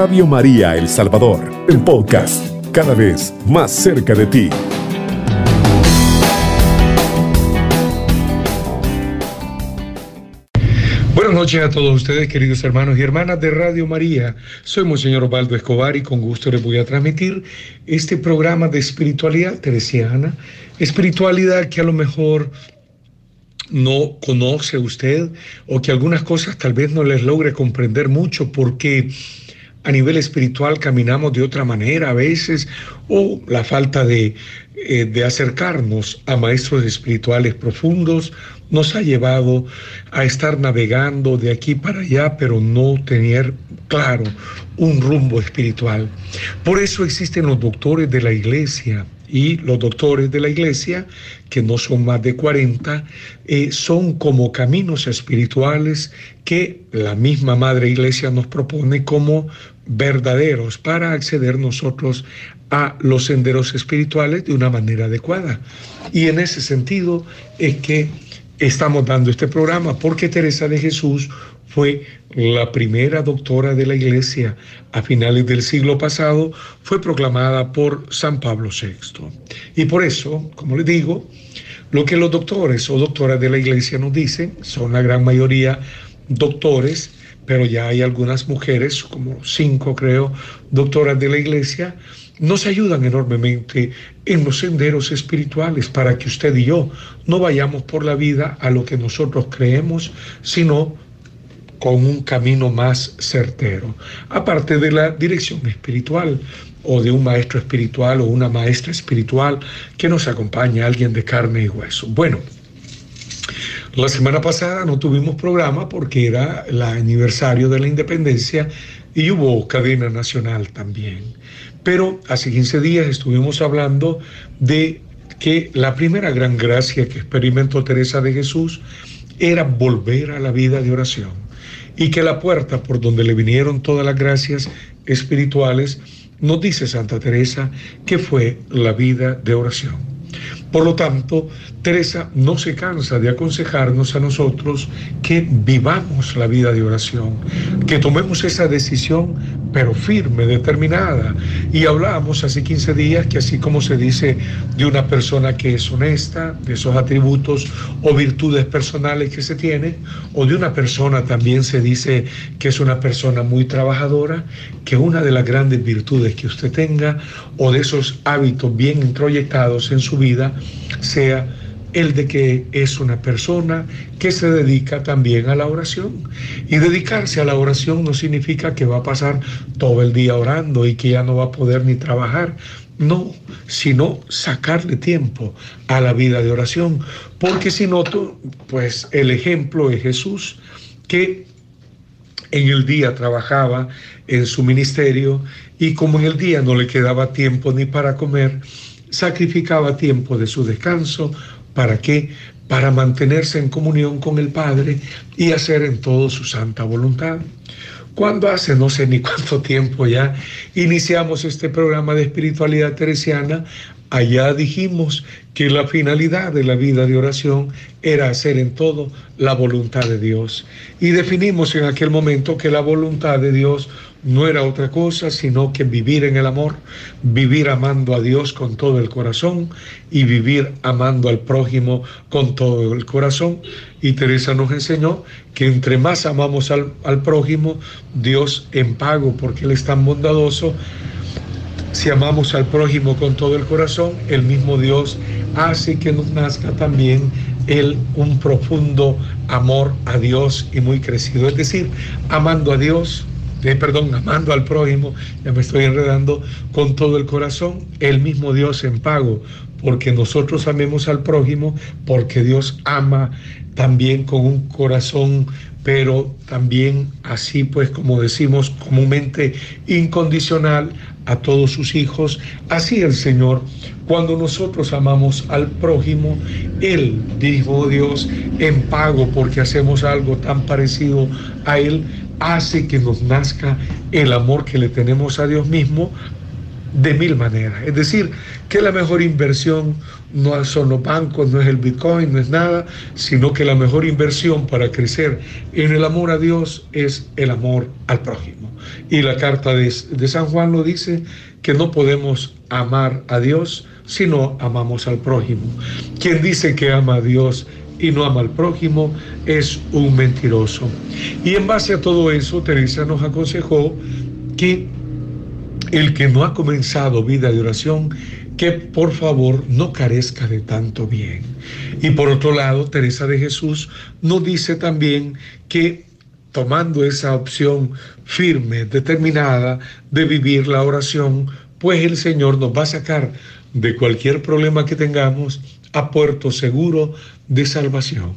Radio María El Salvador, el podcast, cada vez más cerca de ti. Buenas noches a todos ustedes, queridos hermanos y hermanas de Radio María. Soy Monseñor Osvaldo Escobar y con gusto les voy a transmitir este programa de espiritualidad teresiana, espiritualidad que a lo mejor no conoce usted o que algunas cosas tal vez no les logre comprender mucho porque a nivel espiritual caminamos de otra manera a veces o la falta de, eh, de acercarnos a maestros espirituales profundos nos ha llevado a estar navegando de aquí para allá, pero no tener claro un rumbo espiritual. Por eso existen los doctores de la iglesia, y los doctores de la iglesia, que no son más de 40, eh, son como caminos espirituales que la misma Madre Iglesia nos propone como verdaderos para acceder nosotros a los senderos espirituales de una manera adecuada. Y en ese sentido es que estamos dando este programa, porque Teresa de Jesús fue la primera doctora de la Iglesia a finales del siglo pasado, fue proclamada por San Pablo VI. Y por eso, como les digo, lo que los doctores o doctoras de la Iglesia nos dicen, son la gran mayoría doctores, pero ya hay algunas mujeres, como cinco creo, doctoras de la Iglesia, nos ayudan enormemente en los senderos espirituales para que usted y yo no vayamos por la vida a lo que nosotros creemos, sino con un camino más certero, aparte de la dirección espiritual o de un maestro espiritual o una maestra espiritual que nos acompaña, alguien de carne y hueso. Bueno, la semana pasada no tuvimos programa porque era el aniversario de la independencia y hubo cadena nacional también. Pero hace 15 días estuvimos hablando de que la primera gran gracia que experimentó Teresa de Jesús era volver a la vida de oración y que la puerta por donde le vinieron todas las gracias espirituales, nos dice Santa Teresa que fue la vida de oración. Por lo tanto, Teresa no se cansa de aconsejarnos a nosotros que vivamos la vida de oración, que tomemos esa decisión pero firme, determinada. Y hablábamos hace 15 días que así como se dice de una persona que es honesta, de esos atributos o virtudes personales que se tiene, o de una persona también se dice que es una persona muy trabajadora, que una de las grandes virtudes que usted tenga o de esos hábitos bien introyectados en su vida sea el de que es una persona que se dedica también a la oración. Y dedicarse a la oración no significa que va a pasar todo el día orando y que ya no va a poder ni trabajar. No, sino sacarle tiempo a la vida de oración. Porque si no, pues el ejemplo es Jesús, que en el día trabajaba en su ministerio y como en el día no le quedaba tiempo ni para comer, sacrificaba tiempo de su descanso ¿Para qué? Para mantenerse en comunión con el Padre y hacer en todo su santa voluntad. Cuando hace no sé ni cuánto tiempo ya iniciamos este programa de espiritualidad teresiana, allá dijimos que la finalidad de la vida de oración era hacer en todo la voluntad de Dios. Y definimos en aquel momento que la voluntad de Dios no era otra cosa sino que vivir en el amor, vivir amando a Dios con todo el corazón y vivir amando al prójimo con todo el corazón. Y Teresa nos enseñó que entre más amamos al, al prójimo, Dios en pago, porque Él es tan bondadoso, si amamos al prójimo con todo el corazón, el mismo Dios hace que nos nazca también él un profundo amor a Dios y muy crecido. Es decir, amando a Dios, eh, perdón, amando al prójimo, ya me estoy enredando, con todo el corazón, el mismo Dios en pago, porque nosotros amemos al prójimo, porque Dios ama también con un corazón, pero también así pues como decimos comúnmente, incondicional a todos sus hijos. Así el Señor, cuando nosotros amamos al prójimo, Él, dijo Dios, en pago porque hacemos algo tan parecido a Él, hace que nos nazca el amor que le tenemos a Dios mismo de mil maneras. Es decir, que la mejor inversión no son los bancos, no es el Bitcoin, no es nada, sino que la mejor inversión para crecer en el amor a Dios es el amor al prójimo. Y la carta de, de San Juan lo dice, que no podemos amar a Dios si no amamos al prójimo. Quien dice que ama a Dios y no ama al prójimo es un mentiroso. Y en base a todo eso, Teresa nos aconsejó que el que no ha comenzado vida de oración, que por favor no carezca de tanto bien. Y por otro lado, Teresa de Jesús nos dice también que tomando esa opción firme, determinada de vivir la oración, pues el Señor nos va a sacar de cualquier problema que tengamos a puerto seguro de salvación.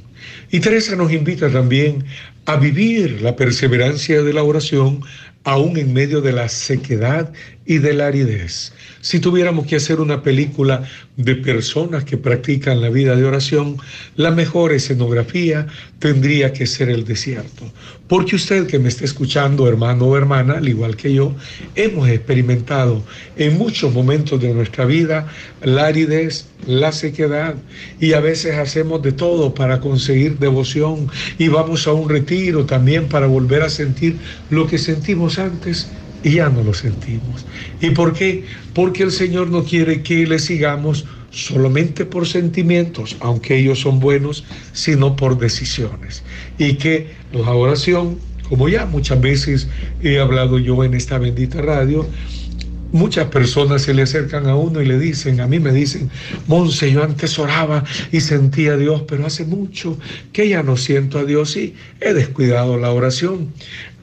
Y Teresa nos invita también a vivir la perseverancia de la oración aún en medio de la sequedad y de la aridez. Si tuviéramos que hacer una película de personas que practican la vida de oración, la mejor escenografía tendría que ser el desierto. Porque usted que me está escuchando, hermano o hermana, al igual que yo, hemos experimentado en muchos momentos de nuestra vida la aridez, la sequedad y a veces hacemos de todo para conseguir devoción y vamos a un retiro también para volver a sentir lo que sentimos antes y ya no lo sentimos. ¿Y por qué? Porque el Señor no quiere que le sigamos solamente por sentimientos, aunque ellos son buenos, sino por decisiones. Y que la oración, como ya muchas veces he hablado yo en esta bendita radio, muchas personas se le acercan a uno y le dicen, a mí me dicen, Monse, yo antes oraba y sentía a Dios, pero hace mucho que ya no siento a Dios y he descuidado la oración.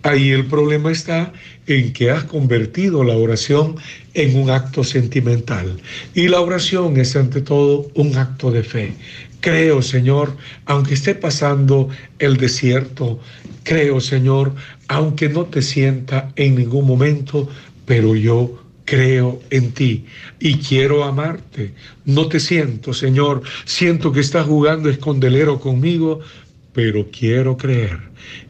Ahí el problema está en que has convertido la oración en un acto sentimental. Y la oración es ante todo un acto de fe. Creo, Señor, aunque esté pasando el desierto, creo, Señor, aunque no te sienta en ningún momento, pero yo creo en ti y quiero amarte. No te siento, Señor, siento que estás jugando escondelero conmigo, pero quiero creer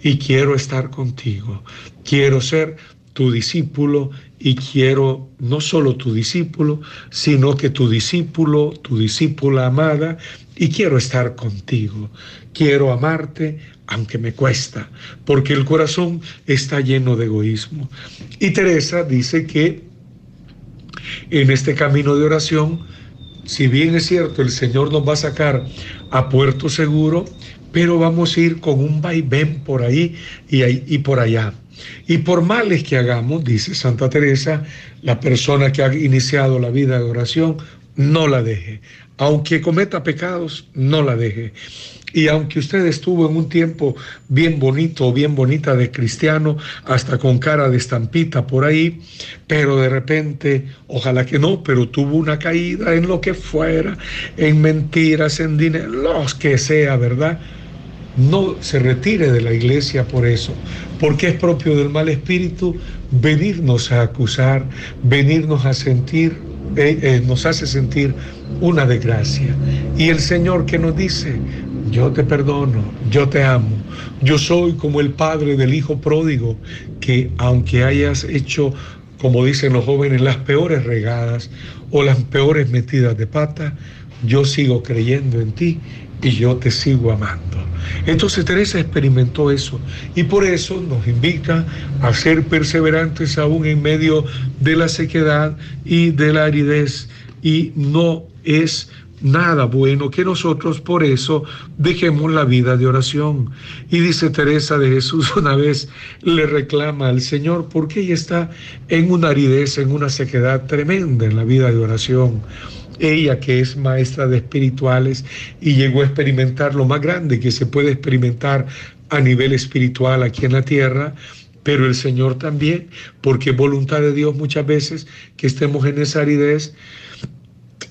y quiero estar contigo. Quiero ser tu discípulo y quiero no solo tu discípulo, sino que tu discípulo, tu discípula amada, y quiero estar contigo. Quiero amarte aunque me cuesta, porque el corazón está lleno de egoísmo. Y Teresa dice que en este camino de oración, si bien es cierto, el Señor nos va a sacar a puerto seguro, pero vamos a ir con un vaivén por ahí y, ahí, y por allá. Y por males que hagamos, dice Santa Teresa, la persona que ha iniciado la vida de oración, no la deje. Aunque cometa pecados, no la deje. Y aunque usted estuvo en un tiempo bien bonito, bien bonita de cristiano, hasta con cara de estampita por ahí, pero de repente, ojalá que no, pero tuvo una caída en lo que fuera, en mentiras, en dinero, los que sea, ¿verdad? no se retire de la iglesia por eso, porque es propio del mal espíritu venirnos a acusar, venirnos a sentir, eh, eh, nos hace sentir una desgracia. Y el Señor que nos dice, yo te perdono, yo te amo, yo soy como el padre del hijo pródigo, que aunque hayas hecho, como dicen los jóvenes, las peores regadas o las peores metidas de pata, yo sigo creyendo en ti y yo te sigo amando. Entonces Teresa experimentó eso y por eso nos invita a ser perseverantes aún en medio de la sequedad y de la aridez y no es nada bueno que nosotros por eso dejemos la vida de oración. Y dice Teresa de Jesús una vez, le reclama al Señor porque ella está en una aridez, en una sequedad tremenda en la vida de oración ella que es maestra de espirituales y llegó a experimentar lo más grande que se puede experimentar a nivel espiritual aquí en la tierra, pero el Señor también, porque voluntad de Dios muchas veces que estemos en esa aridez.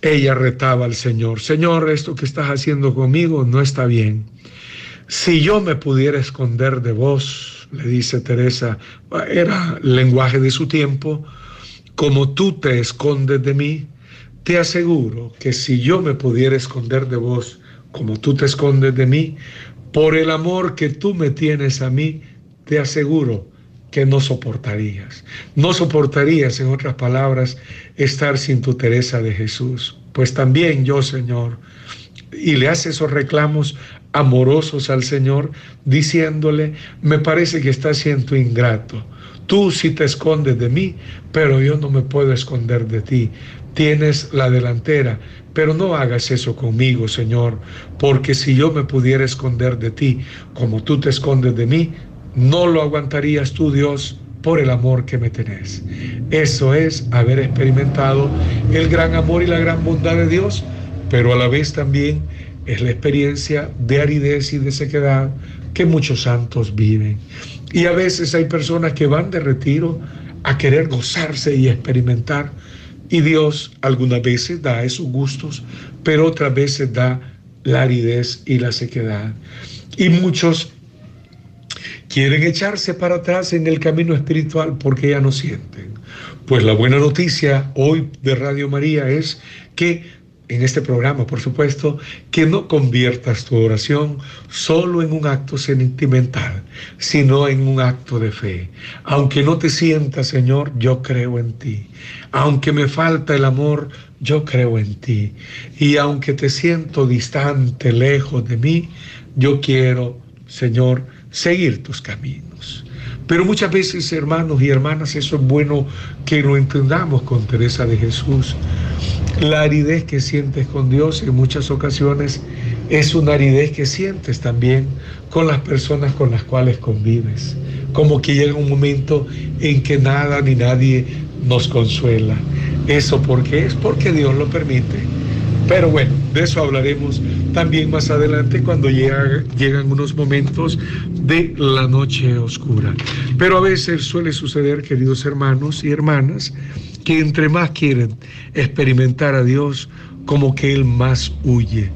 Ella retaba al Señor, Señor, esto que estás haciendo conmigo no está bien. Si yo me pudiera esconder de vos, le dice Teresa, era lenguaje de su tiempo, como tú te escondes de mí, te aseguro que si yo me pudiera esconder de vos como tú te escondes de mí, por el amor que tú me tienes a mí, te aseguro que no soportarías. No soportarías, en otras palabras, estar sin tu Teresa de Jesús. Pues también yo, Señor, y le hace esos reclamos amorosos al Señor, diciéndole, me parece que estás siendo ingrato. Tú sí te escondes de mí, pero yo no me puedo esconder de ti. Tienes la delantera, pero no hagas eso conmigo, Señor, porque si yo me pudiera esconder de ti como tú te escondes de mí, no lo aguantarías tú, Dios, por el amor que me tenés. Eso es haber experimentado el gran amor y la gran bondad de Dios, pero a la vez también es la experiencia de aridez y de sequedad que muchos santos viven. Y a veces hay personas que van de retiro a querer gozarse y experimentar. Y Dios algunas veces da esos gustos, pero otras veces da la aridez y la sequedad. Y muchos quieren echarse para atrás en el camino espiritual porque ya no sienten. Pues la buena noticia hoy de Radio María es que en este programa, por supuesto, que no conviertas tu oración solo en un acto sentimental, sino en un acto de fe. Aunque no te sientas, Señor, yo creo en ti. Aunque me falta el amor, yo creo en ti. Y aunque te siento distante, lejos de mí, yo quiero, Señor, seguir tus caminos. Pero muchas veces, hermanos y hermanas, eso es bueno que lo entendamos con Teresa de Jesús. La aridez que sientes con Dios en muchas ocasiones es una aridez que sientes también con las personas con las cuales convives. Como que llega un momento en que nada ni nadie nos consuela. ¿Eso por qué? Es porque Dios lo permite. Pero bueno, de eso hablaremos también más adelante cuando llegan unos momentos de la noche oscura. Pero a veces suele suceder, queridos hermanos y hermanas, que entre más quieren experimentar a Dios, como que Él más huye.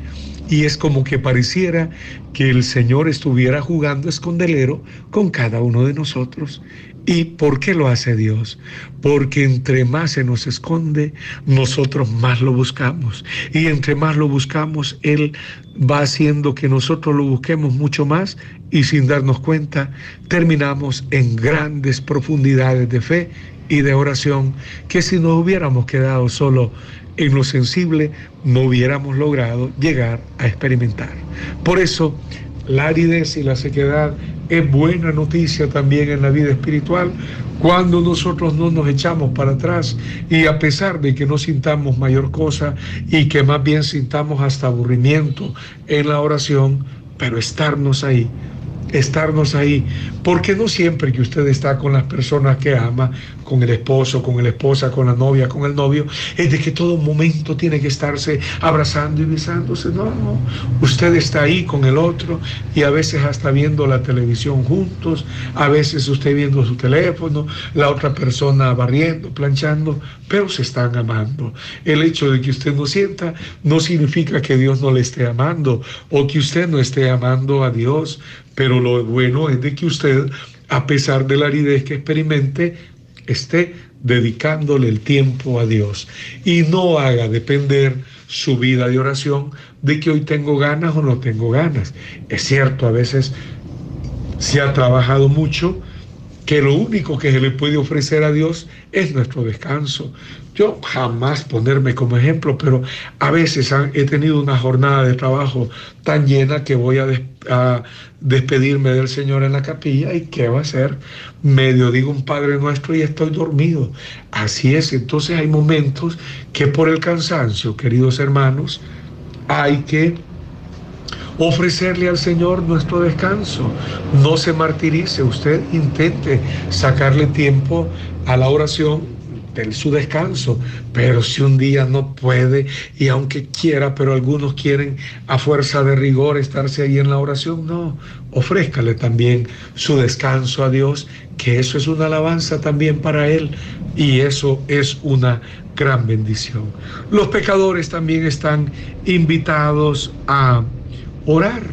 Y es como que pareciera que el Señor estuviera jugando escondelero con cada uno de nosotros. ¿Y por qué lo hace Dios? Porque entre más se nos esconde, nosotros más lo buscamos. Y entre más lo buscamos, Él va haciendo que nosotros lo busquemos mucho más y sin darnos cuenta, terminamos en grandes profundidades de fe y de oración que si nos hubiéramos quedado solo en lo sensible, no hubiéramos logrado llegar a experimentar. Por eso, la aridez y la sequedad es buena noticia también en la vida espiritual cuando nosotros no nos echamos para atrás y a pesar de que no sintamos mayor cosa y que más bien sintamos hasta aburrimiento en la oración, pero estarnos ahí estarnos ahí, porque no siempre que usted está con las personas que ama, con el esposo, con la esposa, con la novia, con el novio, es de que todo momento tiene que estarse abrazando y besándose. No, no. Usted está ahí con el otro y a veces hasta viendo la televisión juntos, a veces usted viendo su teléfono, la otra persona barriendo, planchando, pero se están amando. El hecho de que usted no sienta no significa que Dios no le esté amando o que usted no esté amando a Dios, pero lo bueno es de que usted, a pesar de la aridez que experimente, esté dedicándole el tiempo a Dios y no haga depender su vida de oración de que hoy tengo ganas o no tengo ganas. Es cierto, a veces se ha trabajado mucho, que lo único que se le puede ofrecer a Dios es nuestro descanso. Yo jamás ponerme como ejemplo, pero a veces he tenido una jornada de trabajo tan llena que voy a, despedirme del Señor en la capilla y ¿qué va a hacer? Medio digo un Padre nuestro y estoy dormido. Así es, entonces hay momentos que por el cansancio, queridos hermanos, hay que ofrecerle al Señor nuestro descanso. No se martirice, usted intente sacarle tiempo a la oración su descanso, pero si un día no puede y aunque quiera, pero algunos quieren a fuerza de rigor estarse ahí en la oración, no, ofrézcale también su descanso a Dios, que eso es una alabanza también para Él y eso es una gran bendición. Los pecadores también están invitados a orar,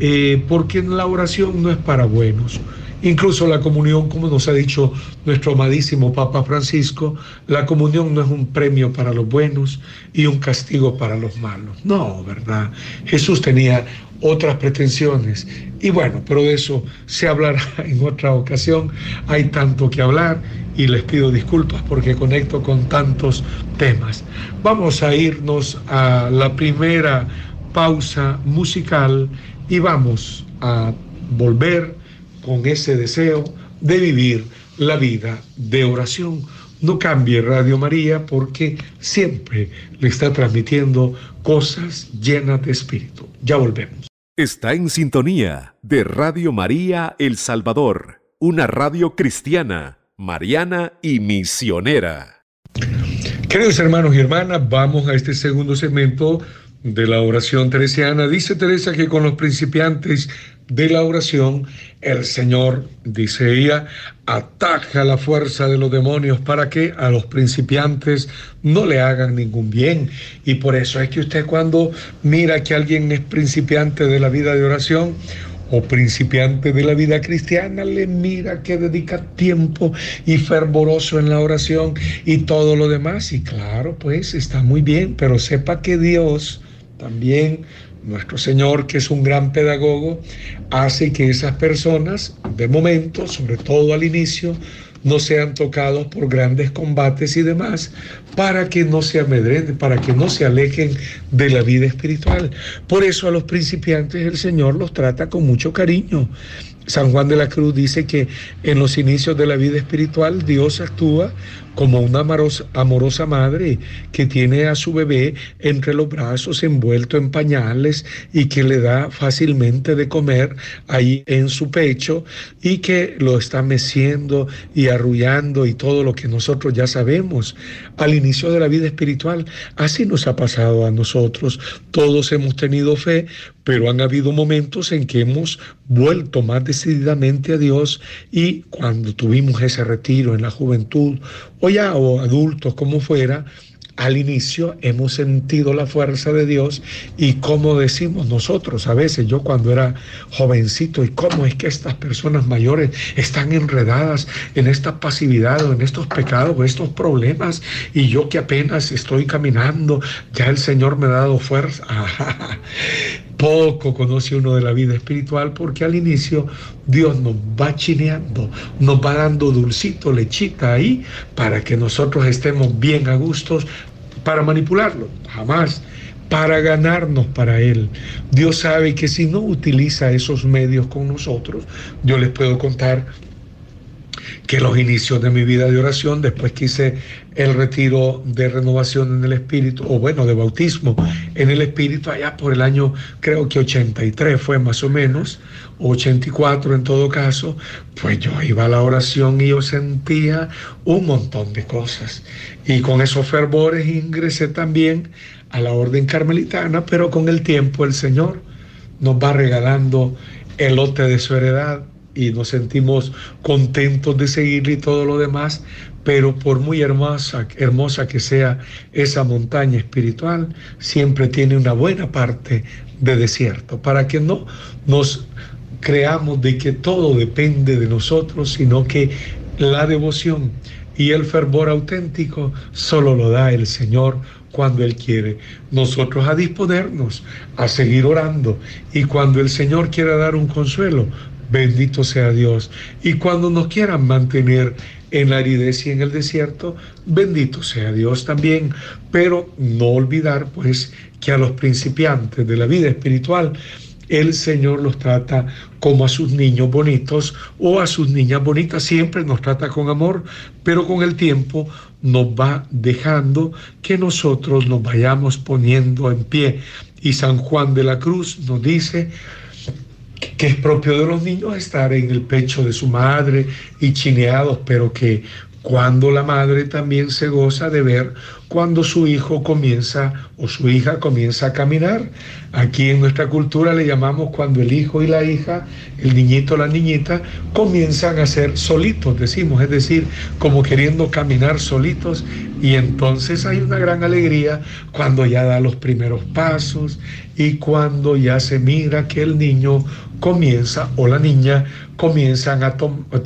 eh, porque la oración no es para buenos. Incluso la comunión, como nos ha dicho nuestro amadísimo Papa Francisco, la comunión no es un premio para los buenos y un castigo para los malos. No, ¿verdad? Jesús tenía otras pretensiones. Y bueno, pero de eso se hablará en otra ocasión. Hay tanto que hablar y les pido disculpas porque conecto con tantos temas. Vamos a irnos a la primera pausa musical y vamos a volver con ese deseo de vivir la vida de oración. No cambie Radio María porque siempre le está transmitiendo cosas llenas de espíritu. Ya volvemos. Está en sintonía de Radio María El Salvador, una radio cristiana, mariana y misionera. Queridos hermanos y hermanas, vamos a este segundo segmento de la oración teresiana. Dice Teresa que con los principiantes de la oración, el Señor, dice ella, ataja la fuerza de los demonios para que a los principiantes no le hagan ningún bien. Y por eso es que usted cuando mira que alguien es principiante de la vida de oración, o principiante de la vida cristiana, le mira que dedica tiempo y fervoroso en la oración y todo lo demás. Y claro, pues está muy bien, pero sepa que Dios también nuestro Señor, que es un gran pedagogo, hace que esas personas, de momento, sobre todo al inicio, no sean tocados por grandes combates y demás, para que no se amedrenten, para que no se alejen de la vida espiritual. Por eso a los principiantes el Señor los trata con mucho cariño. San Juan de la Cruz dice que en los inicios de la vida espiritual Dios actúa como una amorosa, madre que tiene a su bebé entre los brazos envuelto en pañales y que le da fácilmente de comer ahí en su pecho y que lo está meciendo y arrullando y todo lo que nosotros ya sabemos al inicio de la vida espiritual. Así nos ha pasado a nosotros. Todos hemos tenido fe, pero han habido momentos en que hemos vuelto más decididamente a Dios y cuando tuvimos ese retiro en la juventud o ya o adultos como fuera, al inicio hemos sentido la fuerza de Dios y como decimos nosotros a veces, yo cuando era jovencito, y cómo es que estas personas mayores están enredadas en esta pasividad o en estos pecados o estos problemas y yo que apenas estoy caminando, ya el Señor me ha dado fuerza. Poco conoce uno de la vida espiritual porque al inicio Dios nos va chineando, nos va dando dulcito, lechita ahí para que nosotros estemos bien a gustos para manipularlo, jamás para ganarnos para Él. Dios sabe que si no utiliza esos medios con nosotros, yo les puedo contar que los inicios de mi vida de oración, después que hice el retiro de renovación en el Espíritu, o bueno, de bautismo en el Espíritu, allá por el año creo que 83 fue más o menos, 84 en todo caso, pues yo iba a la oración y yo sentía un montón de cosas. Y con esos fervores ingresé también a la orden carmelitana, pero con el tiempo el Señor nos va regalando el lote de su heredad y nos sentimos contentos de seguirle y todo lo demás, pero por muy hermosa, hermosa que sea esa montaña espiritual, siempre tiene una buena parte de desierto, para que no nos creamos de que todo depende de nosotros, sino que la devoción y el fervor auténtico solo lo da el Señor cuando Él quiere. Nosotros a disponernos, a seguir orando y cuando el Señor quiera dar un consuelo, Bendito sea Dios. Y cuando nos quieran mantener en la aridez y en el desierto, bendito sea Dios también. Pero no olvidar pues que a los principiantes de la vida espiritual, el Señor los trata como a sus niños bonitos o a sus niñas bonitas. Siempre nos trata con amor, pero con el tiempo nos va dejando que nosotros nos vayamos poniendo en pie. Y San Juan de la Cruz nos dice, que es propio de los niños estar en el pecho de su madre y chineados, pero que cuando la madre también se goza de ver cuando su hijo comienza o su hija comienza a caminar. Aquí en nuestra cultura le llamamos cuando el hijo y la hija, el niñito o la niñita, comienzan a ser solitos, decimos, es decir, como queriendo caminar solitos. Y entonces hay una gran alegría cuando ya da los primeros pasos y cuando ya se mira que el niño comienza o la niña comienzan a,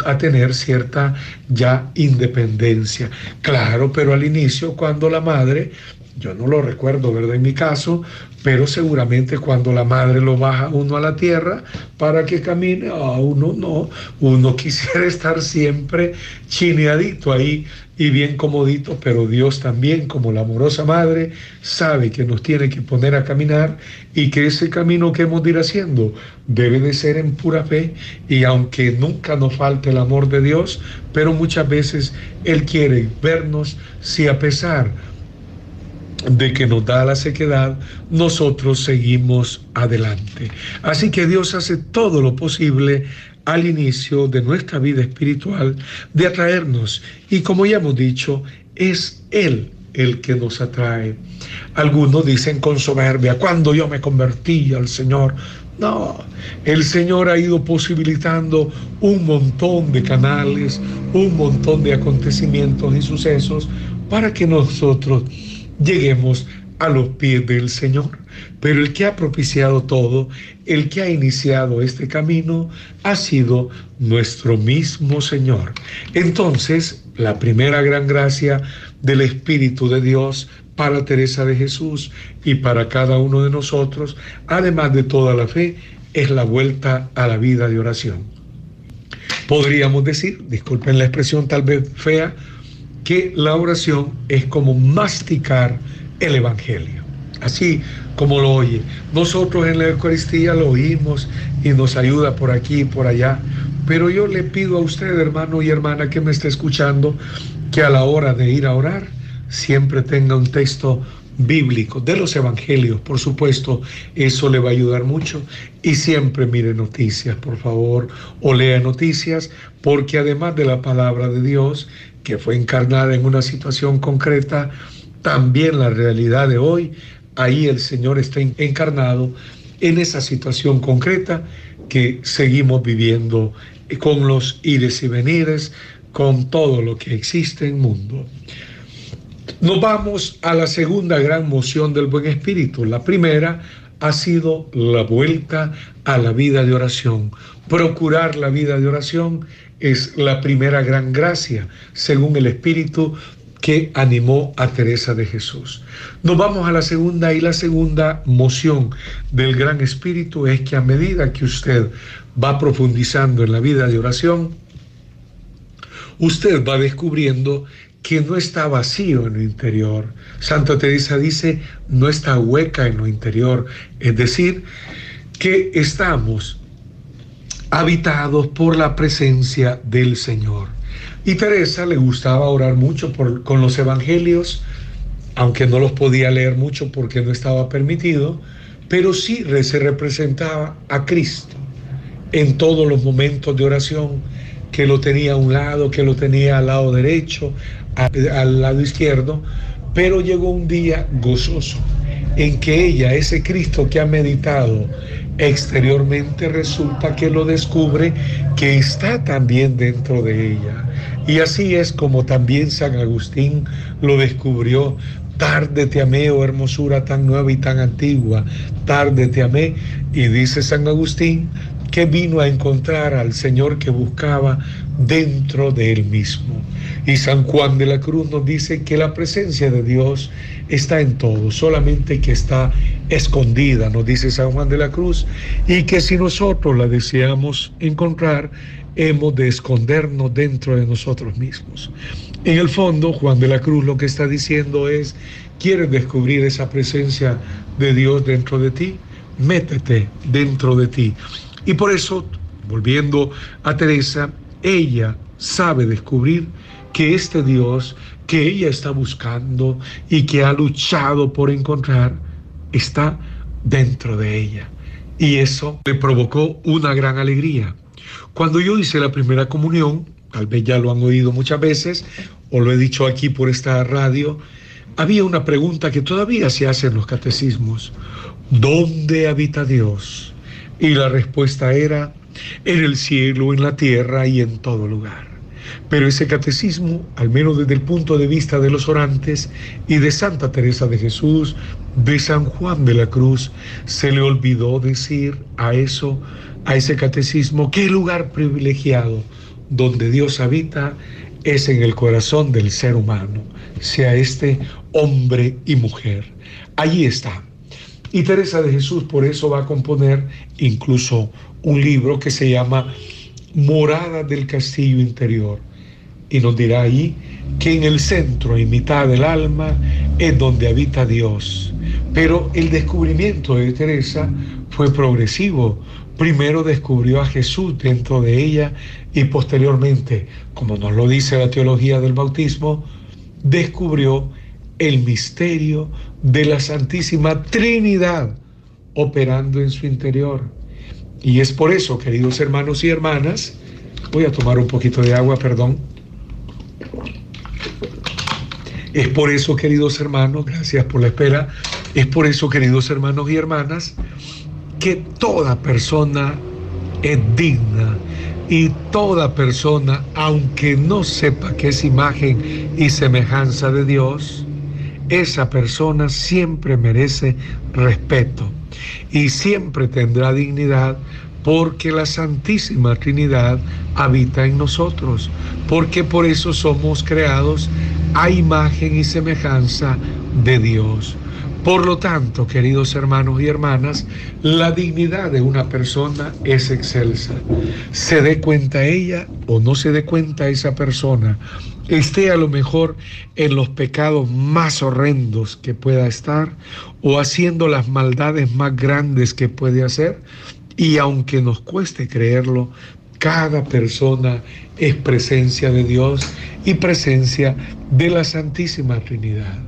a, tener cierta ya independencia. Claro, pero al inicio cuando la madre yo no lo recuerdo, ¿verdad? En mi caso, pero seguramente cuando la madre lo baja uno a la tierra para que camine, a uno no, uno quisiera estar siempre chineadito ahí y bien comodito, pero Dios también, como la amorosa madre, sabe que nos tiene que poner a caminar y que ese camino que hemos de ir haciendo debe de ser en pura fe y aunque nunca nos falte el amor de Dios, pero muchas veces Él quiere vernos si a pesar de que nos da la sequedad, nosotros seguimos adelante. Así que Dios hace todo lo posible al inicio de nuestra vida espiritual de atraernos. Y como ya hemos dicho, es Él el que nos atrae. Algunos dicen con soberbia, cuando yo me convertí al Señor, no, el Señor ha ido posibilitando un montón de canales, un montón de acontecimientos y sucesos para que nosotros lleguemos a los pies del Señor. Pero el que ha propiciado todo, el que ha iniciado este camino, ha sido nuestro mismo Señor. Entonces, la primera gran gracia del Espíritu de Dios para Teresa de Jesús y para cada uno de nosotros, además de toda la fe, es la vuelta a la vida de oración. Podríamos decir, disculpen la expresión tal vez fea, que la oración es como masticar el Evangelio. Así como lo oye. Nosotros en la Eucaristía lo oímos y nos ayuda por aquí y por allá. Pero yo le pido a usted, hermano y hermana que me esté escuchando, que a la hora de ir a orar siempre tenga un texto bíblico de los evangelios, por supuesto, eso le va a ayudar mucho. Y siempre mire noticias, por favor, o lea noticias, porque además de la palabra de Dios, que fue encarnada en una situación concreta, también la realidad de hoy, ahí el Señor está encarnado en esa situación concreta que seguimos viviendo con los ires y venires, con todo lo que existe en el mundo. Nos vamos a la segunda gran moción del buen espíritu. La primera ha sido la vuelta a la vida de oración. Procurar la vida de oración es la primera gran gracia, según el Espíritu que animó a Teresa de Jesús. Nos vamos a la segunda y la segunda moción del Gran Espíritu es que a medida que usted va profundizando en la vida de oración, usted va descubriendo que no está vacío en lo interior. Santa Teresa dice, no está hueca en lo interior, es decir, que estamos habitados por la presencia del Señor. Y Teresa le gustaba orar mucho con los evangelios, aunque no los podía leer mucho porque no estaba permitido, pero sí se representaba a Cristo en todos los momentos de oración, que lo tenía a un lado, que lo tenía al lado derecho, al lado izquierdo, pero llegó un día gozoso en que ella, ese Cristo que ha meditado exteriormente, resulta que lo descubre que está también dentro de ella. Y así es como también San Agustín lo descubrió. Tarde te amé, oh hermosura tan nueva y tan antigua, tarde te amé. Y dice San Agustín que vino a encontrar al Señor que buscaba dentro de él mismo. Y San Juan de la Cruz nos dice que la presencia de Dios está en todo, solamente que está escondida, nos dice San Juan de la Cruz, y que si nosotros la deseamos encontrar, hemos de escondernos dentro de nosotros mismos. En el fondo, Juan de la Cruz lo que está diciendo es, ¿quieres descubrir esa presencia de Dios dentro de ti? Métete dentro de ti. Y por eso, volviendo a Teresa, ella sabe descubrir que este Dios que ella está buscando y que ha luchado por encontrar está dentro de ella. Y eso le provocó una gran alegría. Cuando yo hice la primera comunión, tal vez ya lo han oído muchas veces, o lo he dicho aquí por esta radio, había una pregunta que todavía se hace en los catecismos. ¿Dónde habita Dios? Y la respuesta era, en el cielo, en la tierra y en todo lugar. Pero ese catecismo, al menos desde el punto de vista de los orantes y de Santa Teresa de Jesús, de San Juan de la Cruz, se le olvidó decir a eso, a ese catecismo, qué lugar privilegiado donde Dios habita es en el corazón del ser humano, sea este hombre y mujer. Allí está. Y Teresa de Jesús por eso va a componer incluso un libro que se llama Morada del Castillo Interior. Y nos dirá ahí que en el centro y mitad del alma es donde habita Dios. Pero el descubrimiento de Teresa fue progresivo. Primero descubrió a Jesús dentro de ella y posteriormente, como nos lo dice la teología del bautismo, descubrió el misterio de la Santísima Trinidad operando en su interior. Y es por eso, queridos hermanos y hermanas, voy a tomar un poquito de agua, perdón. Es por eso, queridos hermanos, gracias por la espera, es por eso, queridos hermanos y hermanas, que toda persona es digna y toda persona, aunque no sepa que es imagen y semejanza de Dios, esa persona siempre merece respeto y siempre tendrá dignidad porque la Santísima Trinidad habita en nosotros, porque por eso somos creados a imagen y semejanza de Dios. Por lo tanto, queridos hermanos y hermanas, la dignidad de una persona es excelsa. Se dé cuenta ella o no se dé cuenta esa persona, esté a lo mejor en los pecados más horrendos que pueda estar o haciendo las maldades más grandes que puede hacer, y aunque nos cueste creerlo, cada persona es presencia de Dios y presencia de la Santísima Trinidad.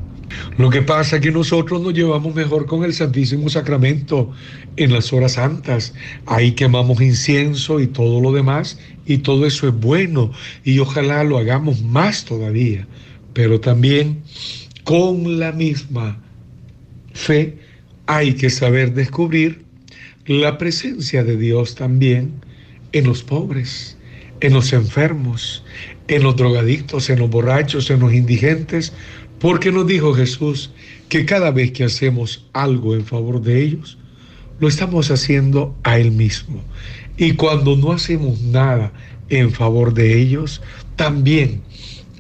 Lo que pasa es que nosotros nos llevamos mejor con el Santísimo Sacramento en las horas santas. Ahí quemamos incienso y todo lo demás, y todo eso es bueno, y ojalá lo hagamos más todavía. Pero también con la misma fe hay que saber descubrir la presencia de Dios también en los pobres, en los enfermos, en los drogadictos, en los borrachos, en los indigentes, porque nos dijo Jesús que cada vez que hacemos algo en favor de ellos, lo estamos haciendo a Él mismo. Y cuando no hacemos nada en favor de ellos, también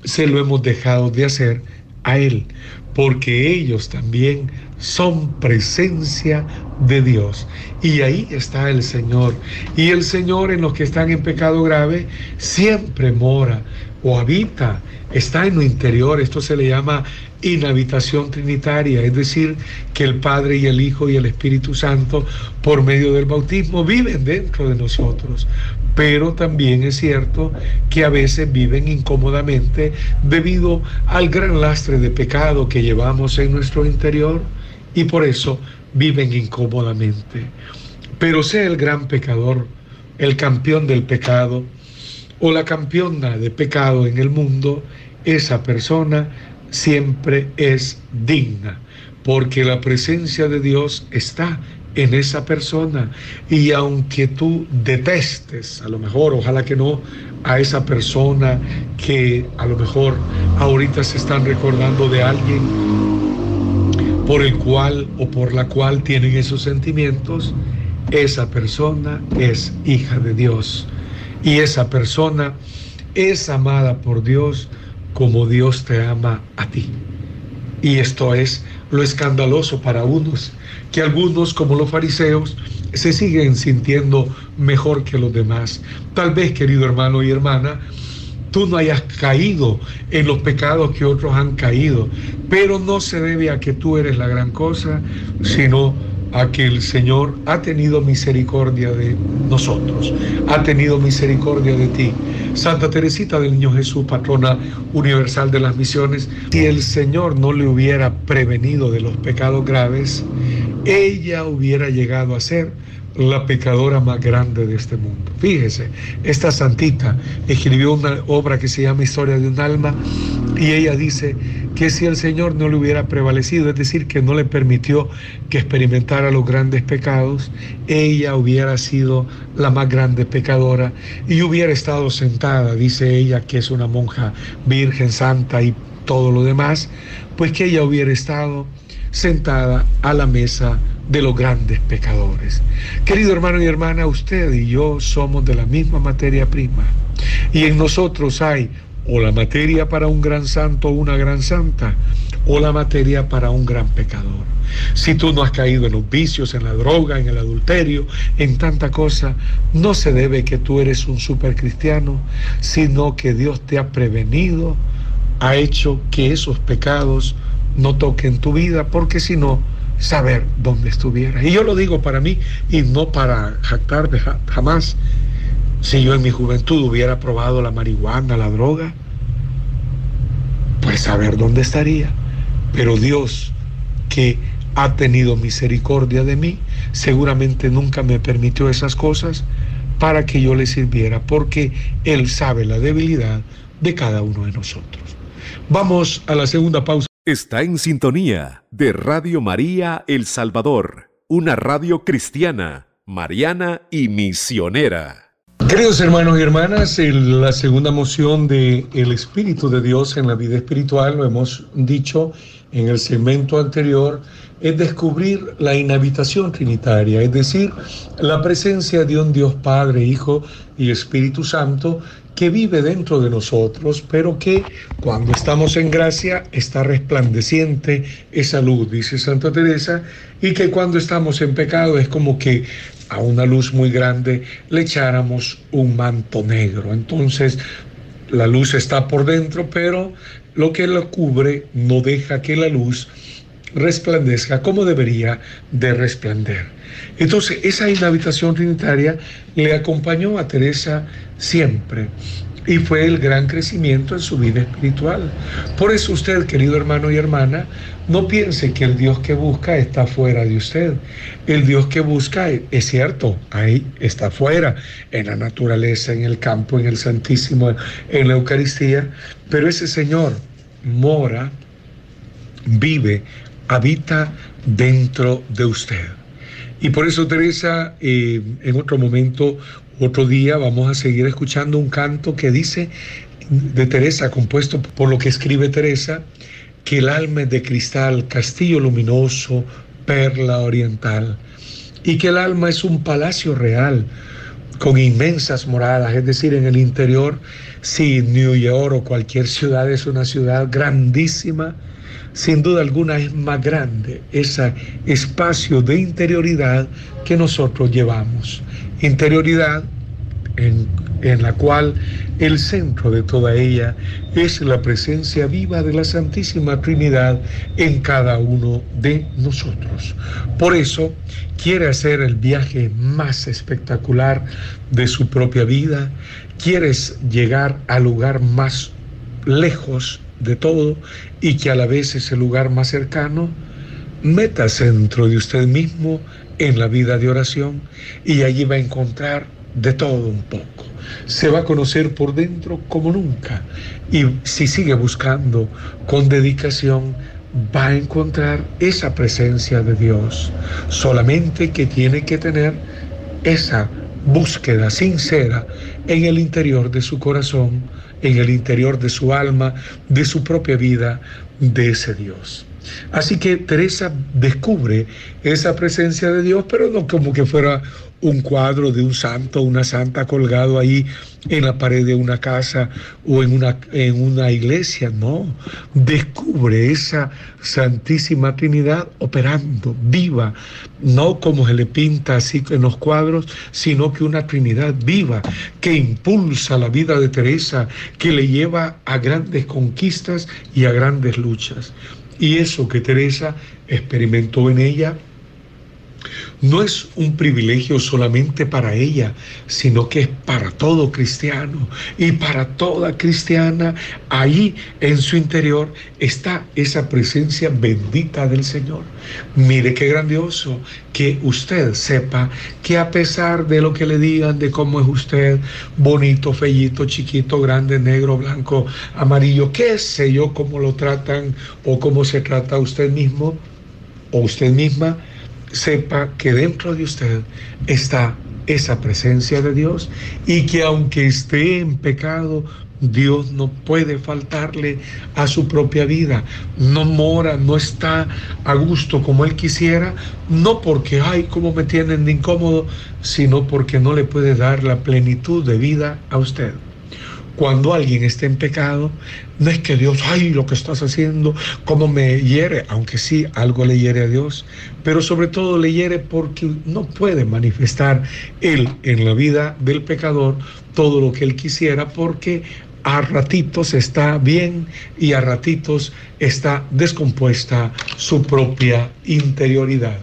se lo hemos dejado de hacer a Él, porque ellos también son presencia de Dios. Y ahí está el Señor. Y el Señor en los que están en pecado grave siempre mora o habita, está en lo interior. Esto se le llama inhabitación trinitaria, es decir, que el Padre y el Hijo y el Espíritu Santo, por medio del bautismo, viven dentro de nosotros. Pero también es cierto que a veces viven incómodamente debido al gran lastre de pecado que llevamos en nuestro interior y por eso viven incómodamente. Pero sea el gran pecador, el campeón del pecado o la campeona de pecado en el mundo, esa persona siempre es digna, porque la presencia de Dios está en esa persona. Y aunque tú detestes, a lo mejor, ojalá que no, a esa persona que a lo mejor ahorita se están recordando de alguien por el cual o por la cual tienen esos sentimientos, esa persona es hija de Dios. Y esa persona es amada por Dios como Dios te ama a ti. Y esto es lo escandaloso para unos, que algunos, como los fariseos, se siguen sintiendo mejor que los demás. Tal vez, querido hermano y hermana, tú no hayas caído en los pecados que otros han caído, pero no se debe a que tú eres la gran cosa, sino a que el Señor ha tenido misericordia de nosotros, ha tenido misericordia de ti. Santa Teresita del Niño Jesús, patrona universal de las misiones, si el Señor no le hubiera prevenido de los pecados graves, ella hubiera llegado a ser la pecadora más grande de este mundo. Fíjese, esta santita escribió una obra que se llama Historia de un alma y ella dice que si el Señor no le hubiera prevalecido, es decir, que no le permitió que experimentara los grandes pecados, ella hubiera sido la más grande pecadora y hubiera estado sentada, dice ella que es una monja virgen santa y todo lo demás, pues que ella hubiera estado sentada a la mesa de los grandes pecadores. Querido hermano y hermana, usted y yo somos de la misma materia prima. Y en nosotros hay o la materia para un gran santo o una gran santa, o la materia para un gran pecador. Si tú no has caído en los vicios, en la droga, en el adulterio, en tanta cosa, no se debe que tú eres un supercristiano, sino que Dios te ha prevenido, ha hecho que esos pecados no toquen tu vida, porque si no, saber dónde estuvieras. Y yo lo digo para mí y no para jactarme jamás. Si yo en mi juventud hubiera probado la marihuana, la droga, pues saber dónde estaría. Pero Dios, que ha tenido misericordia de mí, seguramente nunca me permitió esas cosas para que yo le sirviera, porque Él sabe la debilidad de cada uno de nosotros. Vamos a la segunda pausa. Está en sintonía de Radio María El Salvador, una radio cristiana, mariana y misionera. Queridos hermanos y hermanas, la segunda moción de el Espíritu de Dios en la vida espiritual, lo hemos dicho en el segmento anterior, es descubrir la inhabitación trinitaria, es decir, la presencia de un Dios Padre, Hijo y Espíritu Santo que vive dentro de nosotros, pero que cuando estamos en gracia está resplandeciente esa luz, dice Santa Teresa, y que cuando estamos en pecado es como que a una luz muy grande le echáramos un manto negro. Entonces, la luz está por dentro, pero lo que la cubre no deja que la luz resplandezca como debería de resplandecer. Entonces, esa inhabitación trinitaria le acompañó a Teresa siempre y fue el gran crecimiento en su vida espiritual. Por eso usted, querido hermano y hermana, no piense que el Dios que busca está fuera de usted. El Dios que busca es cierto, ahí está fuera, en la naturaleza, en el campo, en el Santísimo, en la Eucaristía, pero ese Señor mora, vive, habita dentro de usted. Y por eso, Teresa, eh, en otro momento, otro día, vamos a seguir escuchando un canto que dice de Teresa, compuesto por lo que escribe Teresa, que el alma es de cristal, castillo luminoso, perla oriental, y que el alma es un palacio real con inmensas moradas, es decir, en el interior, si New York o cualquier ciudad es una ciudad grandísima, sin duda alguna es más grande ese espacio de interioridad que nosotros llevamos. Interioridad en, en, la cual el centro de toda ella es la presencia viva de la Santísima Trinidad en cada uno de nosotros. Por eso quiere hacer el viaje más espectacular de su propia vida, quieres llegar al lugar más lejos de todo y que a la vez es el lugar más cercano, métase dentro de usted mismo en la vida de oración y allí va a encontrar de todo un poco. Se va a conocer por dentro como nunca y si sigue buscando con dedicación, va a encontrar esa presencia de Dios. Solamente que tiene que tener esa búsqueda sincera en el interior de su corazón en el interior de su alma, de su propia vida, de ese Dios. Así que Teresa descubre esa presencia de Dios, pero no como que fuera un cuadro de un santo, una santa colgado ahí en la pared de una casa o en una, en una iglesia, no. Descubre esa Santísima Trinidad operando, viva, no como se le pinta así en los cuadros, sino que una Trinidad viva que impulsa la vida de Teresa, que le lleva a grandes conquistas y a grandes luchas. Y eso que Teresa experimentó en ella no es un privilegio solamente para ella, sino que es para todo cristiano y para toda cristiana. Ahí en su interior está esa presencia bendita del Señor. Mire qué grandioso que usted sepa que a pesar de lo que le digan de cómo es usted, bonito, fellito, chiquito, grande, negro, blanco, amarillo, qué sé yo, cómo lo tratan o cómo se trata usted mismo o usted misma, sepa que dentro de usted está esa presencia de Dios y que aunque esté en pecado, Dios no puede faltarle a su propia vida. No mora, no está a gusto como él quisiera, no porque, ay, cómo me tienen de incómodo, sino porque no le puede dar la plenitud de vida a usted cuando alguien está en pecado, no es que Dios, ay, lo que estás haciendo, cómo me hiere, aunque sí, algo le hiere a Dios, pero sobre todo le hiere porque no puede manifestar Él en la vida del pecador todo lo que Él quisiera, porque a ratitos está bien y a ratitos está descompuesta su propia interioridad.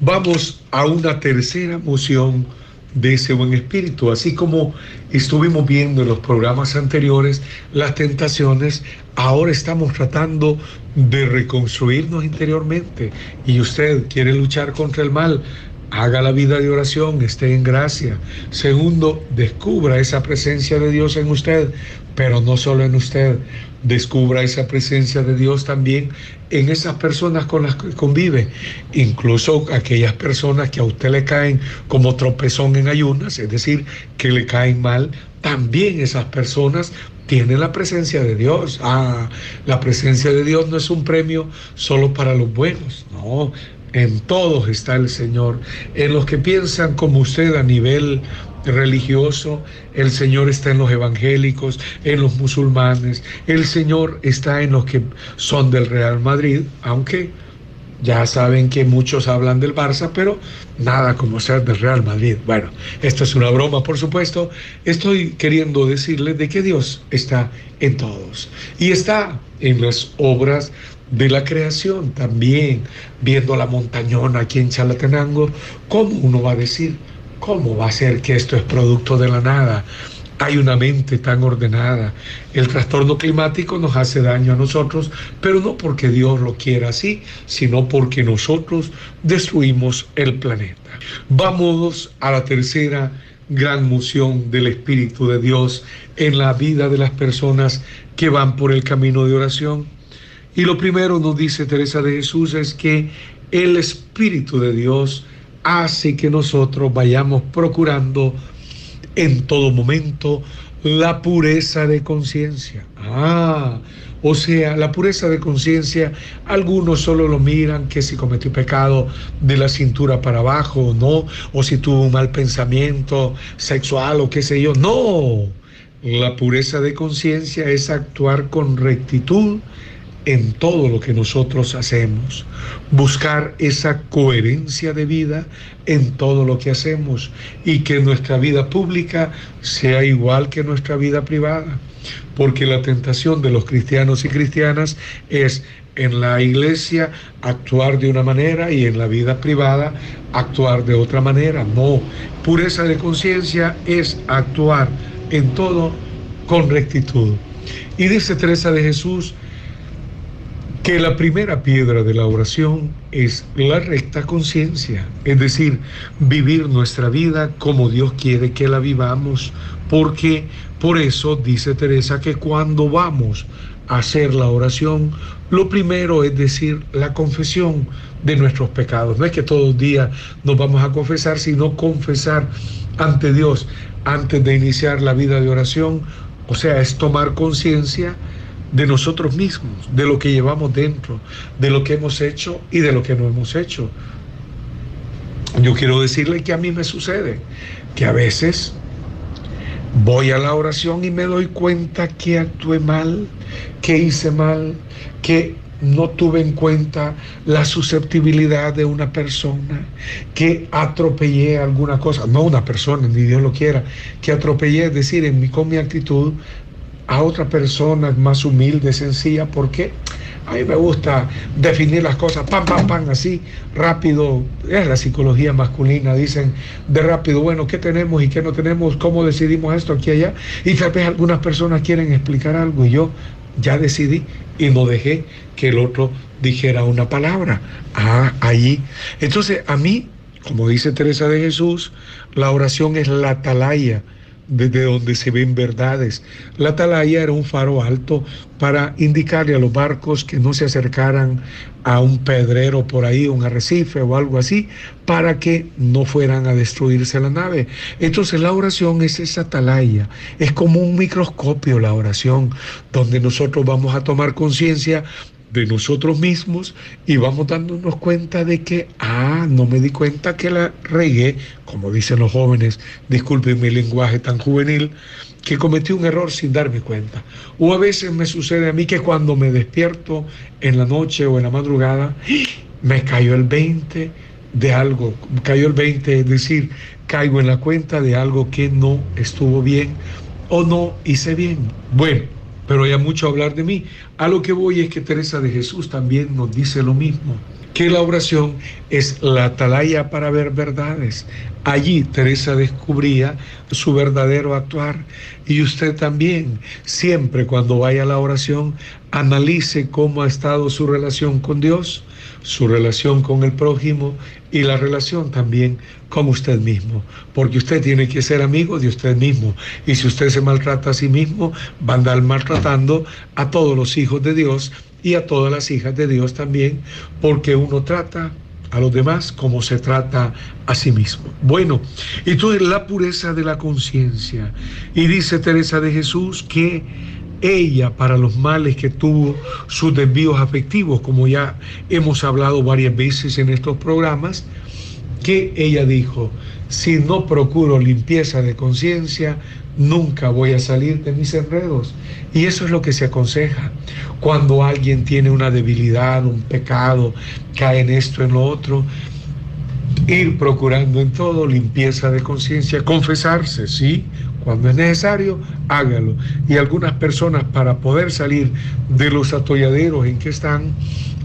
Vamos a una tercera moción de ese buen espíritu. Así como estuvimos viendo en los programas anteriores las tentaciones, ahora estamos tratando de reconstruirnos interiormente. Y usted quiere luchar contra el mal, haga la vida de oración, esté en gracia. Segundo, descubra esa presencia de Dios en usted, pero no solo en usted. Descubra esa presencia de Dios también en esas personas con las que convive, incluso aquellas personas que a usted le caen como tropezón en ayunas, es decir, que le caen mal, también esas personas tienen la presencia de Dios. Ah, la presencia de Dios no es un premio solo para los buenos, no, en todos está el Señor, en los que piensan como usted a nivel religioso, el Señor está en los evangélicos, en los musulmanes, el Señor está en los que son del Real Madrid, aunque ya saben que muchos hablan del Barça, pero nada como ser del Real Madrid. Bueno, esto es una broma, por supuesto. Estoy queriendo decirles de que Dios está en todos y está en las obras de la creación también, viendo la montañona aquí en Chalatenango, ¿cómo uno va a decir? ¿Cómo va a ser que esto es producto de la nada? Hay una mente tan ordenada. El trastorno climático nos hace daño a nosotros, pero no porque Dios lo quiera así, sino porque nosotros destruimos el planeta. Vamos a la tercera gran moción del Espíritu de Dios en la vida de las personas que van por el camino de oración. Y lo primero nos dice Teresa de Jesús es que el Espíritu de Dios hace que nosotros vayamos procurando en todo momento la pureza de conciencia. Ah, o sea, la pureza de conciencia, algunos solo lo miran que si cometió pecado de la cintura para abajo o no, o si tuvo un mal pensamiento sexual o qué sé yo. No, la pureza de conciencia es actuar con rectitud en todo lo que nosotros hacemos, buscar esa coherencia de vida en todo lo que hacemos y que nuestra vida pública sea igual que nuestra vida privada, porque la tentación de los cristianos y cristianas es en la iglesia actuar de una manera y en la vida privada actuar de otra manera. No, pureza de conciencia es actuar en todo con rectitud. Y dice Teresa de Jesús, que la primera piedra de la oración es la recta conciencia, es decir, vivir nuestra vida como Dios quiere que la vivamos, porque por eso dice Teresa que cuando vamos a hacer la oración, lo primero es decir la confesión de nuestros pecados. No es que todos los días nos vamos a confesar, sino confesar ante Dios antes de iniciar la vida de oración, o sea, es tomar conciencia de nosotros mismos, de lo que llevamos dentro, de lo que hemos hecho y de lo que no hemos hecho. Yo quiero decirle que a mí me sucede que a veces voy a la oración y me doy cuenta que actué mal, que hice mal, que no tuve en cuenta la susceptibilidad de una persona, que atropellé alguna cosa, no una persona, ni Dios lo quiera, que atropellé, es decir, en mi, con mi actitud a otra persona más humilde, sencilla, porque a mí me gusta definir las cosas, pam, pam, pam, así, rápido. Es la psicología masculina, dicen de rápido, bueno, ¿qué tenemos y qué no tenemos? ¿Cómo decidimos esto aquí y allá? Y tal vez algunas personas quieren explicar algo y yo ya decidí y no dejé que el otro dijera una palabra. Ah, allí. Entonces, a mí, como dice Teresa de Jesús, la oración es la atalaya desde donde se ven verdades. La atalaya era un faro alto para indicarle a los barcos que no se acercaran a un pedrero por ahí, un arrecife o algo así, para que no fueran a destruirse la nave. Entonces la oración es esa atalaya, es como un microscopio la oración, donde nosotros vamos a tomar conciencia de nosotros mismos y vamos dándonos cuenta de que, ah, no me di cuenta que la regué, como dicen los jóvenes, disculpen mi lenguaje tan juvenil, que cometí un error sin darme cuenta. O a veces me sucede a mí que cuando me despierto en la noche o en la madrugada, me cayó el 20 de algo, cayó el 20, es decir, caigo en la cuenta de algo que no estuvo bien o no hice bien. Bueno, pero hay mucho hablar de mí. A lo que voy es que Teresa de Jesús también nos dice lo mismo, que la oración es la atalaya para ver verdades. Allí Teresa descubría su verdadero actuar y usted también, siempre cuando vaya a la oración, analice cómo ha estado su relación con Dios, su relación con el prójimo y la relación también con usted mismo, porque usted tiene que ser amigo de usted mismo. Y si usted se maltrata a sí mismo, va a andar maltratando a todos los hijos de Dios y a todas las hijas de Dios también, porque uno trata a los demás como se trata a sí mismo. Bueno, entonces la pureza de la conciencia. Y dice Teresa de Jesús que ella para los males que tuvo, sus desvíos afectivos, como ya hemos hablado varias veces en estos programas, que ella dijo, si no procuro limpieza de conciencia, nunca voy a salir de mis enredos. Y eso es lo que se aconseja. Cuando alguien tiene una debilidad, un pecado, cae en esto, en lo otro, ir procurando en todo limpieza de conciencia, confesarse, sí, cuando es necesario, hágalo. Y algunas personas para poder salir de los atolladeros en que están,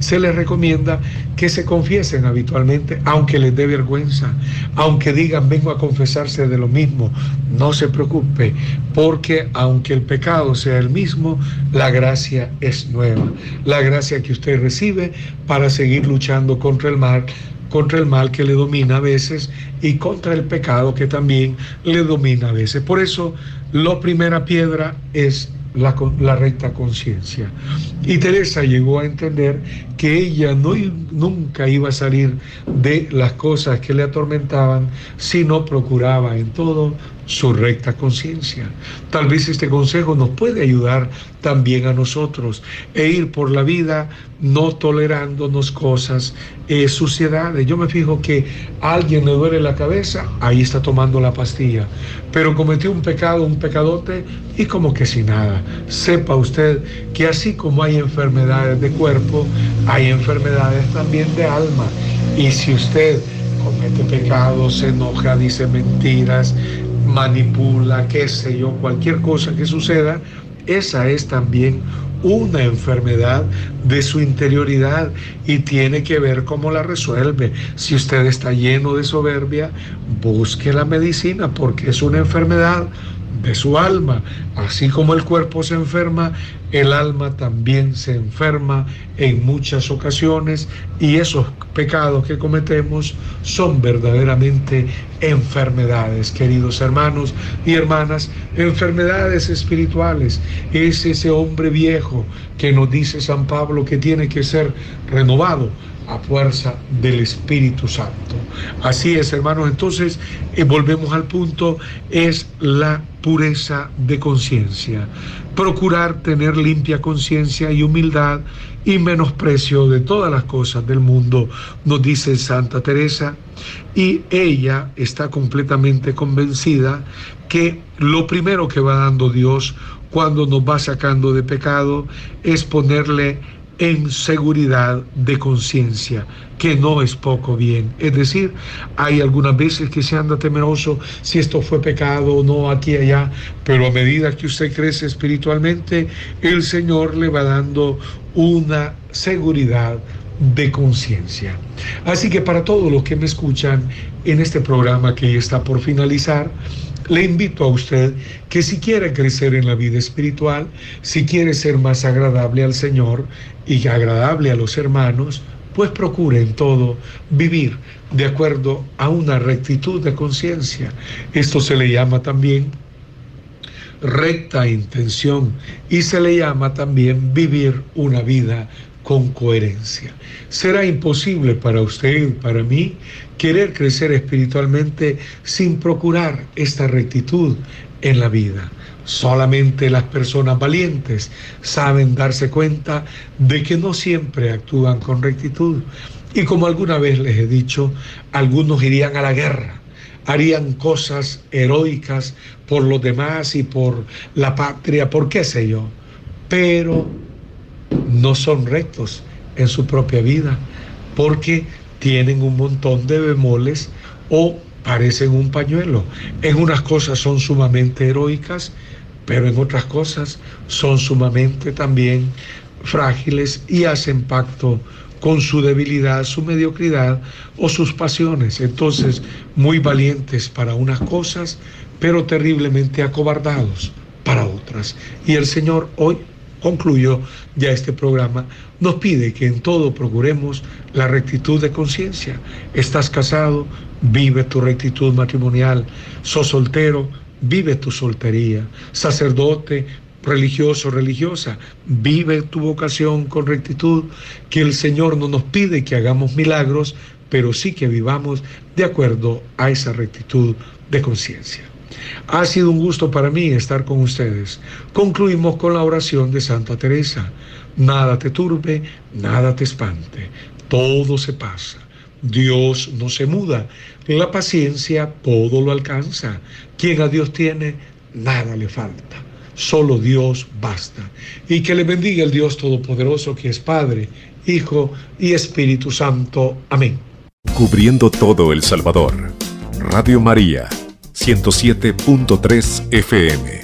se les recomienda que se confiesen habitualmente, aunque les dé vergüenza, aunque digan vengo a confesarse de lo mismo, no se preocupe, porque aunque el pecado sea el mismo, la gracia es nueva. La gracia que usted recibe para seguir luchando contra el mal contra el mal que le domina a veces y contra el pecado que también le domina a veces. Por eso, la primera piedra es la, recta conciencia. Y Teresa llegó a entender que ella no, nunca iba a salir de las cosas que le atormentaban si no procuraba en todo su recta conciencia. Tal vez este consejo nos puede ayudar también a nosotros e ir por la vida no tolerándonos cosas, eh, suciedades. Yo me fijo que a alguien le duele la cabeza, ahí está tomando la pastilla, pero cometió un pecado, un pecadote y como que sin nada. Sepa usted que así como hay enfermedades de cuerpo, hay enfermedades también de alma. Y si usted comete pecados, se enoja, dice mentiras, manipula, qué sé yo, cualquier cosa que suceda, esa es también una enfermedad de su interioridad y tiene que ver cómo la resuelve. Si usted está lleno de soberbia, busque la medicina porque es una enfermedad de su alma. Así como el cuerpo se enferma, el alma también se enferma en muchas ocasiones y esos pecados que cometemos son verdaderamente enfermedades, queridos hermanos y hermanas, enfermedades espirituales. Es ese hombre viejo que nos dice San Pablo que tiene que ser renovado a fuerza del Espíritu Santo. Así es, hermanos. Entonces, eh, volvemos al punto, es la pureza de conciencia. Procurar tener limpia conciencia y humildad y menosprecio de todas las cosas del mundo, nos dice Santa Teresa. Y ella está completamente convencida que lo primero que va dando Dios cuando nos va sacando de pecado es ponerle en seguridad de conciencia, que no es poco bien. Es decir, hay algunas veces que se anda temeroso si esto fue pecado o no aquí y allá, pero a medida que usted crece espiritualmente, el Señor le va dando una seguridad de conciencia. Así que para todos los que me escuchan en este programa que está por finalizar, le invito a usted que si quiere crecer en la vida espiritual, si quiere ser más agradable al Señor y agradable a los hermanos, pues procure en todo vivir de acuerdo a una rectitud de conciencia. Esto se le llama también recta intención y se le llama también vivir una vida con coherencia. Será imposible para usted, para mí, querer crecer espiritualmente sin procurar esta rectitud en la vida. Solamente las personas valientes saben darse cuenta de que no siempre actúan con rectitud. Y como alguna vez les he dicho, algunos irían a la guerra, harían cosas heroicas por los demás y por la patria, por qué sé yo, pero no son rectos en su propia vida, porque tienen un montón de bemoles o parecen un pañuelo. En unas cosas son sumamente heroicas, pero en otras cosas son sumamente también frágiles y hacen pacto con su debilidad, su mediocridad o sus pasiones. Entonces, muy valientes para unas cosas, pero terriblemente acobardados para otras. Y el Señor hoy concluyó ya este programa, nos pide que en todo procuremos la rectitud de conciencia. Estás casado, vive tu rectitud matrimonial. Sos soltero, vive tu soltería. Sacerdote, religioso, religiosa, vive tu vocación con rectitud, que el Señor no nos pide que hagamos milagros, pero sí que vivamos de acuerdo a esa rectitud de conciencia. Ha sido un gusto para mí estar con ustedes. Concluimos con la oración de Santa Teresa. Nada te turbe, nada te espante. Todo se pasa. Dios no se muda. La paciencia todo lo alcanza. Quien a Dios tiene, nada le falta. Solo Dios basta. Y que le bendiga el Dios Todopoderoso que es Padre, Hijo y Espíritu Santo. Amén. Cubriendo todo El Salvador. Radio María 107.3 FM.